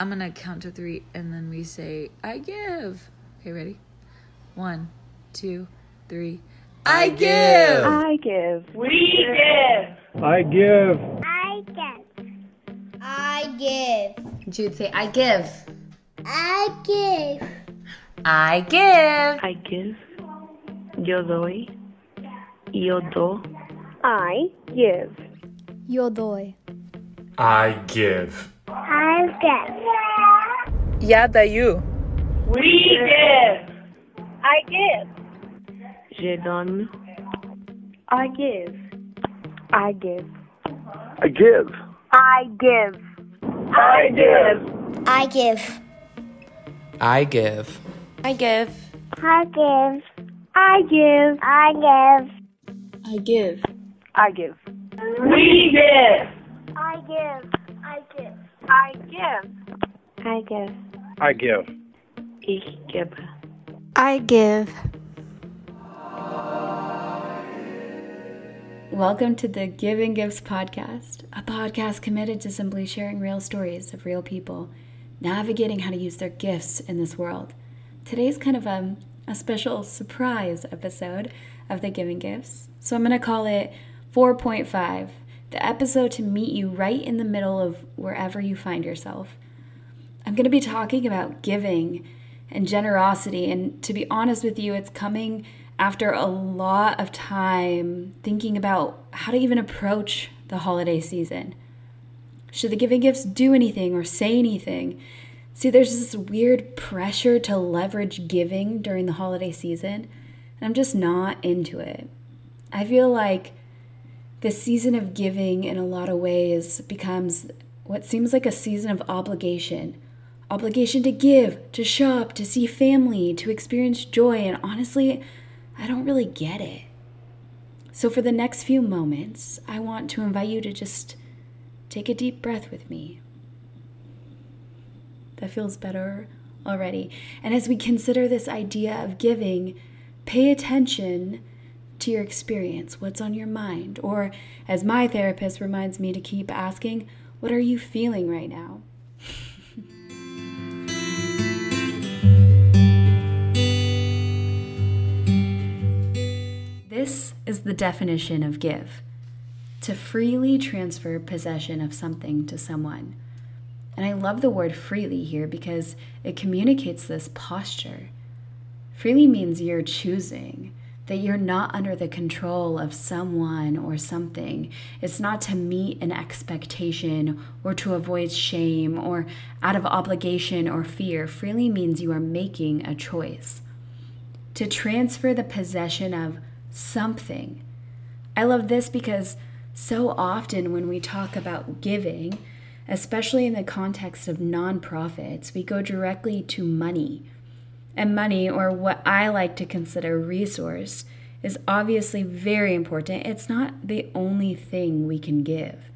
I'm gonna count to three and then we say, I give. Okay, ready? One, two, three. I give! I give. We give. I give. I give. I give. Jude, say, I give. I give. I give! I give. Yo doy. Yo do. I give. Yo doy. I give. I give. Я даю. We give. I give. Je donne. I give. I give. I give. I give. I give. I give. I give. I give. I give. I give. I give. I give. I give. We give. I give. I give. I give. I give. I give. Ich gebe. I give. Welcome to the Giving Gifts podcast, a podcast committed to simply sharing real stories of real people navigating how to use their gifts in this world. Today's kind of a, a special surprise episode of the Giving Gifts, so I'm going to call it 4.5, the episode to meet you right in the middle of wherever you find yourself. I'm going to be talking about giving and generosity, and to be honest with you, it's coming after a lot of time thinking about how to even approach the holiday season. Should the giving gifts do anything or say anything? See, there's this weird pressure to leverage giving during the holiday season, and I'm just not into it. I feel like the season of giving, in a lot of ways, becomes what seems like a season of obligation obligation to give, to shop, to see family, to experience joy, and honestly, I don't really get it. So, for the next few moments, I want to invite you to just take a deep breath with me. That feels better already. And as we consider this idea of giving, pay attention to your experience, what's on your mind. Or, as my therapist reminds me to keep asking, what are you feeling right now? This is the definition of give to freely transfer possession of something to someone. And I love the word freely here because it communicates this posture. Freely means you're choosing, that you're not under the control of someone or something. It's not to meet an expectation or to avoid shame or out of obligation or fear. Freely means you are making a choice. To transfer the possession of something. I love this because so often when we talk about giving, especially in the context of nonprofits, we go directly to money. And money, or what I like to consider resource, is obviously very important. It's not the only thing we can give.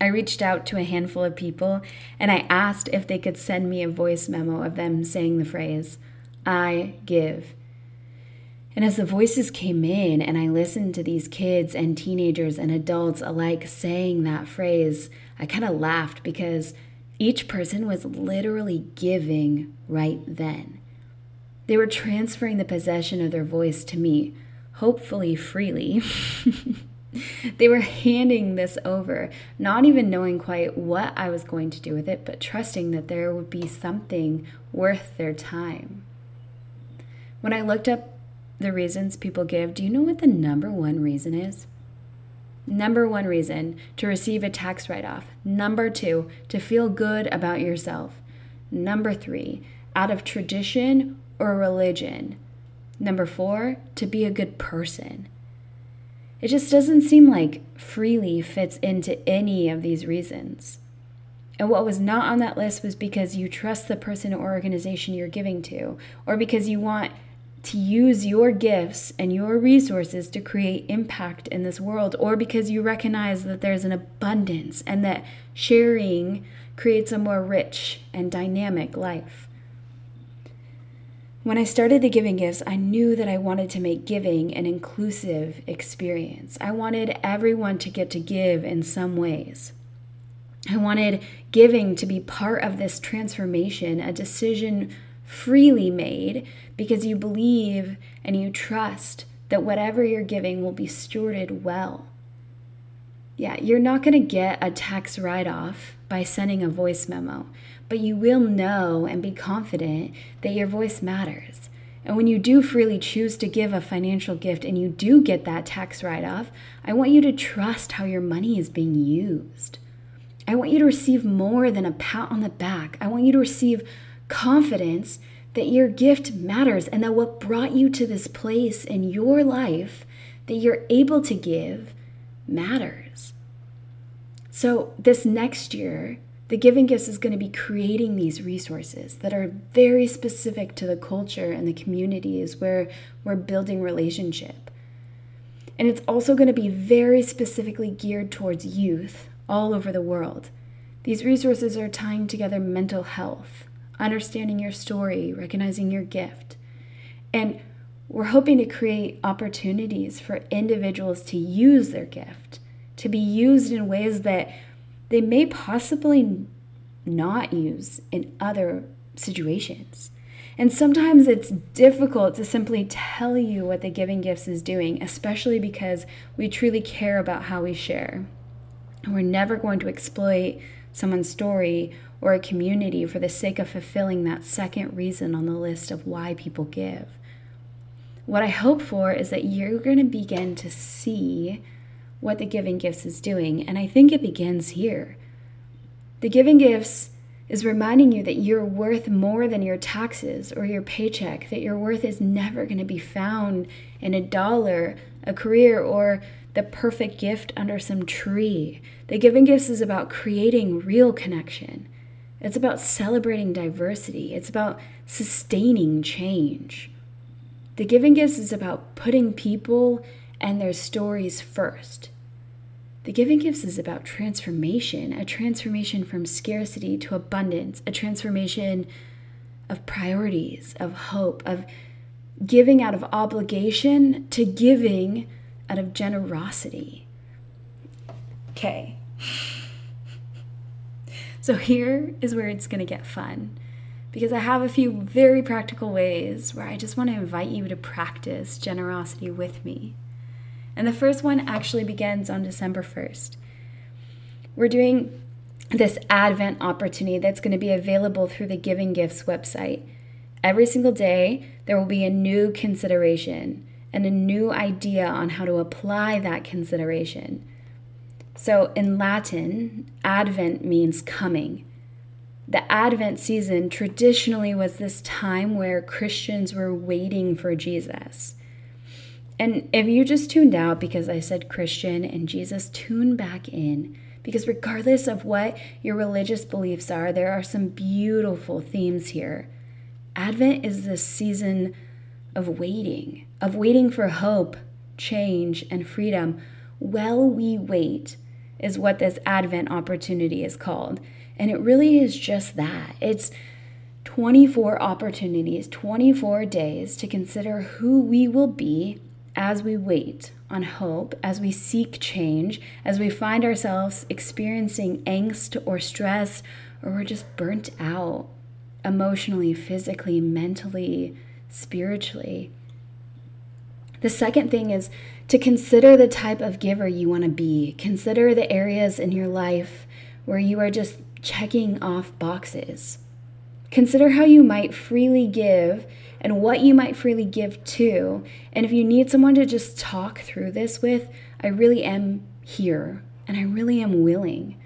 I reached out to a handful of people and I asked if they could send me a voice memo of them saying the phrase, I give. And as the voices came in and I listened to these kids and teenagers and adults alike saying that phrase, I kind of laughed because each person was literally giving right then. They were transferring the possession of their voice to me, hopefully freely. they were handing this over, not even knowing quite what I was going to do with it, but trusting that there would be something worth their time. When I looked up the reasons people give, do you know what the number one reason is? Number one reason to receive a tax write off. Number two, to feel good about yourself. Number three, out of tradition or religion. Number four, to be a good person. It just doesn't seem like freely fits into any of these reasons. And what was not on that list was because you trust the person or organization you're giving to, or because you want to use your gifts and your resources to create impact in this world, or because you recognize that there's an abundance and that sharing creates a more rich and dynamic life. When I started the Giving Gifts, I knew that I wanted to make giving an inclusive experience. I wanted everyone to get to give in some ways. I wanted giving to be part of this transformation, a decision freely made because you believe and you trust that whatever you're giving will be stewarded well. Yeah, you're not going to get a tax write off by sending a voice memo, but you will know and be confident that your voice matters. And when you do freely choose to give a financial gift and you do get that tax write off, I want you to trust how your money is being used. I want you to receive more than a pat on the back. I want you to receive confidence that your gift matters and that what brought you to this place in your life that you're able to give matters. So, this next year, the Giving Gifts is going to be creating these resources that are very specific to the culture and the communities where we're building relationship. And it's also going to be very specifically geared towards youth all over the world. These resources are tying together mental health, understanding your story, recognizing your gift. And we're hoping to create opportunities for individuals to use their gift, to be used in ways that they may possibly not use in other situations. And sometimes it's difficult to simply tell you what the Giving Gifts is doing, especially because we truly care about how we share. And we're never going to exploit someone's story or a community for the sake of fulfilling that second reason on the list of why people give. What I hope for is that you're going to begin to see what the Giving Gifts is doing, and I think it begins here. The Giving Gifts is reminding you that you're worth more than your taxes or your paycheck, that your worth is never going to be found in a dollar, a career, or the perfect gift under some tree. The Giving Gifts is about creating real connection. It's about celebrating diversity. It's about sustaining change. The Giving Gifts is about putting people and their stories first. The Giving Gifts is about transformation, a transformation from scarcity to abundance, a transformation of priorities, of hope, of giving out of obligation to giving out of generosity. Okay. So here is where it's going to get fun because I have a few very practical ways where I just want to invite you to practice generosity with me. And the first one actually begins on December 1st. We're doing this Advent opportunity that's going to be available through the Giving Gifts website. Every single day, there will be a new consideration and a new idea on how to apply that consideration. So, in Latin, Advent means coming. The Advent season traditionally was this time where Christians were waiting for Jesus. And if you just tuned out because I said Christian and Jesus, tune back in. Because regardless of what your religious beliefs are, there are some beautiful themes here. Advent is this season of waiting, of waiting for hope, change, and freedom while we wait, is what this Advent opportunity is called. And it really is just that. It's 24 opportunities, 24 days to consider who we will be as we wait on hope, as we seek change, as we find ourselves experiencing angst or stress, or we're just burnt out emotionally, physically, mentally, spiritually. The second thing is to consider the type of giver you want to be. Consider the areas in your life where you are just checking off boxes. Consider how you might freely give and what you might freely give to. And if you need someone to just talk through this with, I really am here and I really am willing.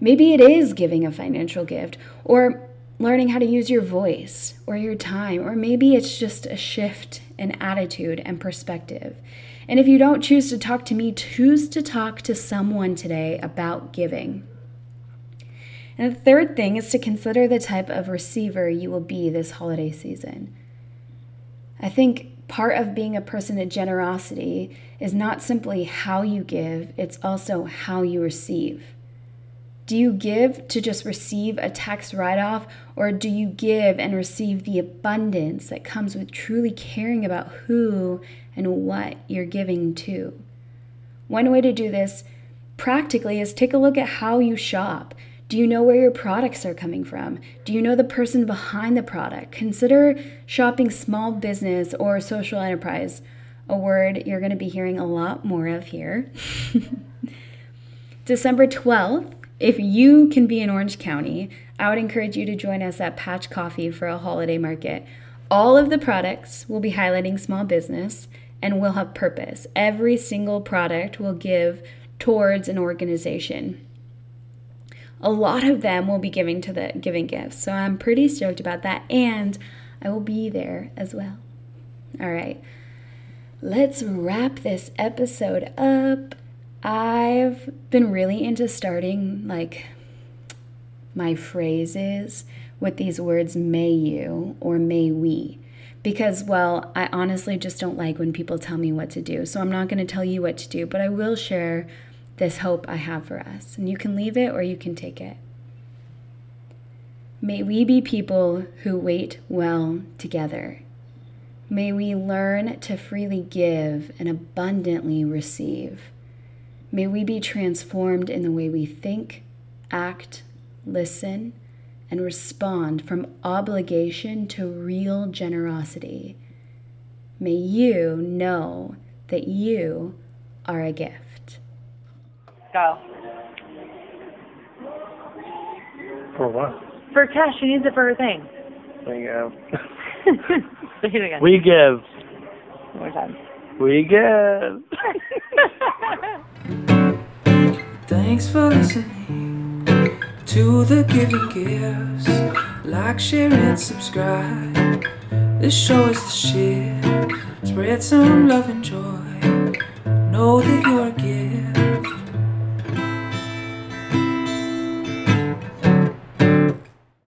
Maybe it is giving a financial gift or learning how to use your voice or your time, or maybe it's just a shift in attitude and perspective. And if you don't choose to talk to me, choose to talk to someone today about giving. And the third thing is to consider the type of receiver you will be this holiday season. I think part of being a person of generosity is not simply how you give, it's also how you receive. Do you give to just receive a tax write off, or do you give and receive the abundance that comes with truly caring about who and what you're giving to? One way to do this practically is take a look at how you shop. Do you know where your products are coming from? Do you know the person behind the product? Consider shopping small business or social enterprise, a word you're going to be hearing a lot more of here. December 12th, if you can be in Orange County, I would encourage you to join us at Patch Coffee for a holiday market. All of the products will be highlighting small business and will have purpose. Every single product will give towards an organization a lot of them will be giving to the giving gifts. So I'm pretty stoked about that and I will be there as well. All right. Let's wrap this episode up. I've been really into starting like my phrases with these words may you or may we because well I honestly just don't like when people tell me what to do. So I'm not going to tell you what to do, but I will share this hope I have for us. And you can leave it or you can take it. May we be people who wait well together. May we learn to freely give and abundantly receive. May we be transformed in the way we think, act, listen, and respond from obligation to real generosity. May you know that you are a gift. Go. For what? For Cash, she needs it for her thing. There you go. Say it again. We give. One more time. We give. Thanks for listening to the Giving Gifts. Like, share, and subscribe. This show is the shit. Spread some love and joy. Know that you're a gift.